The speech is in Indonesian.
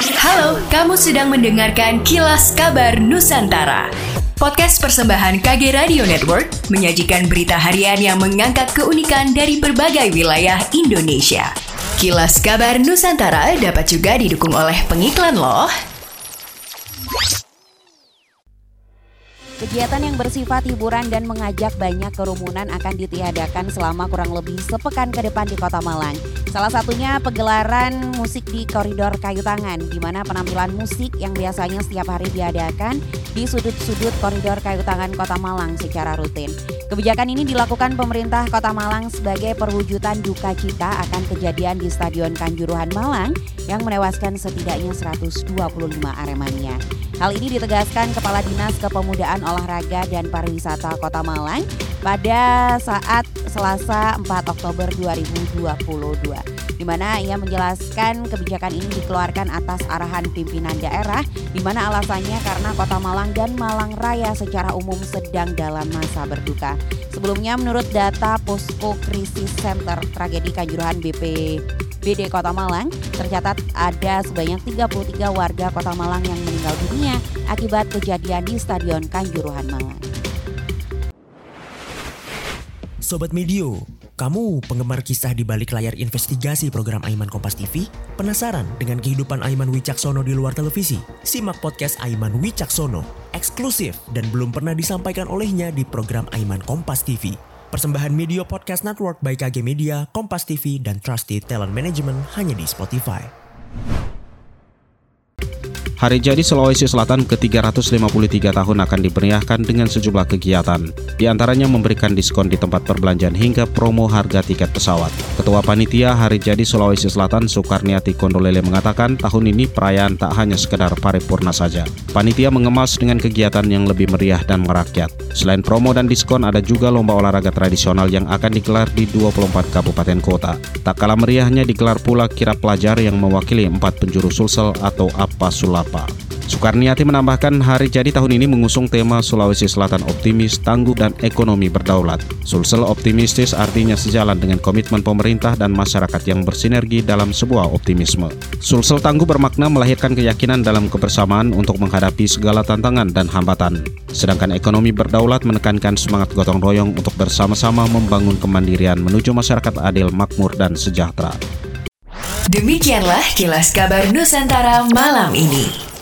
Halo, kamu sedang mendengarkan Kilas Kabar Nusantara. Podcast persembahan KG Radio Network menyajikan berita harian yang mengangkat keunikan dari berbagai wilayah Indonesia. Kilas Kabar Nusantara dapat juga didukung oleh pengiklan loh. Kegiatan yang bersifat hiburan dan mengajak banyak kerumunan akan ditiadakan selama kurang lebih sepekan ke depan di Kota Malang. Salah satunya pegelaran musik di Koridor Kayu Tangan, di mana penampilan musik yang biasanya setiap hari diadakan di sudut-sudut Koridor Kayu Tangan Kota Malang secara rutin. Kebijakan ini dilakukan pemerintah Kota Malang sebagai perwujudan duka cita akan kejadian di Stadion Kanjuruhan Malang yang menewaskan setidaknya 125 Aremania. Hal ini ditegaskan Kepala Dinas Kepemudaan Olahraga dan Pariwisata Kota Malang pada saat Selasa 4 Oktober 2022 di mana ia menjelaskan kebijakan ini dikeluarkan atas arahan pimpinan daerah di mana alasannya karena Kota Malang dan Malang Raya secara umum sedang dalam masa berduka. Sebelumnya menurut data Posko Krisis Center Tragedi Kanjuruhan BP BD Kota Malang, tercatat ada sebanyak 33 warga Kota Malang yang meninggal dunia akibat kejadian di Stadion Kanjuruhan Malang. Sobat Medio, kamu penggemar kisah di balik layar investigasi program Aiman Kompas TV? Penasaran dengan kehidupan Aiman Wicaksono di luar televisi? Simak podcast Aiman Wicaksono, eksklusif dan belum pernah disampaikan olehnya di program Aiman Kompas TV. Persembahan Media Podcast Network by KG Media, Kompas TV, dan Trusted Talent Management hanya di Spotify. Hari Jadi Sulawesi Selatan ke-353 tahun akan diperiahkan dengan sejumlah kegiatan. Di antaranya memberikan diskon di tempat perbelanjaan hingga promo harga tiket pesawat. Ketua Panitia Hari Jadi Sulawesi Selatan Soekarniati Kondolele mengatakan tahun ini perayaan tak hanya sekedar paripurna saja. Panitia mengemas dengan kegiatan yang lebih meriah dan merakyat. Selain promo dan diskon ada juga lomba olahraga tradisional yang akan digelar di 24 kabupaten kota. Tak kalah meriahnya digelar pula kirap pelajar yang mewakili empat penjuru sulsel atau apa sulap apa. Soekarniati menambahkan hari jadi tahun ini mengusung tema Sulawesi Selatan optimis, tangguh, dan ekonomi berdaulat. Sulsel optimistis artinya sejalan dengan komitmen pemerintah dan masyarakat yang bersinergi dalam sebuah optimisme. Sulsel tangguh bermakna melahirkan keyakinan dalam kebersamaan untuk menghadapi segala tantangan dan hambatan. Sedangkan ekonomi berdaulat menekankan semangat gotong royong untuk bersama-sama membangun kemandirian menuju masyarakat adil, makmur, dan sejahtera. Demikianlah kilas kabar Nusantara malam ini.